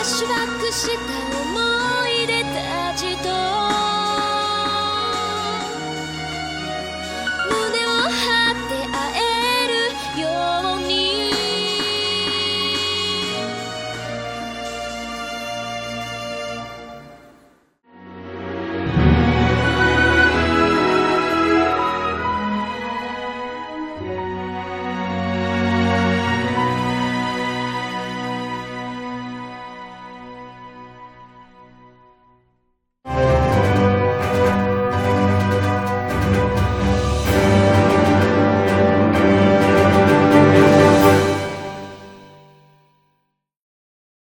ッシュバックした思い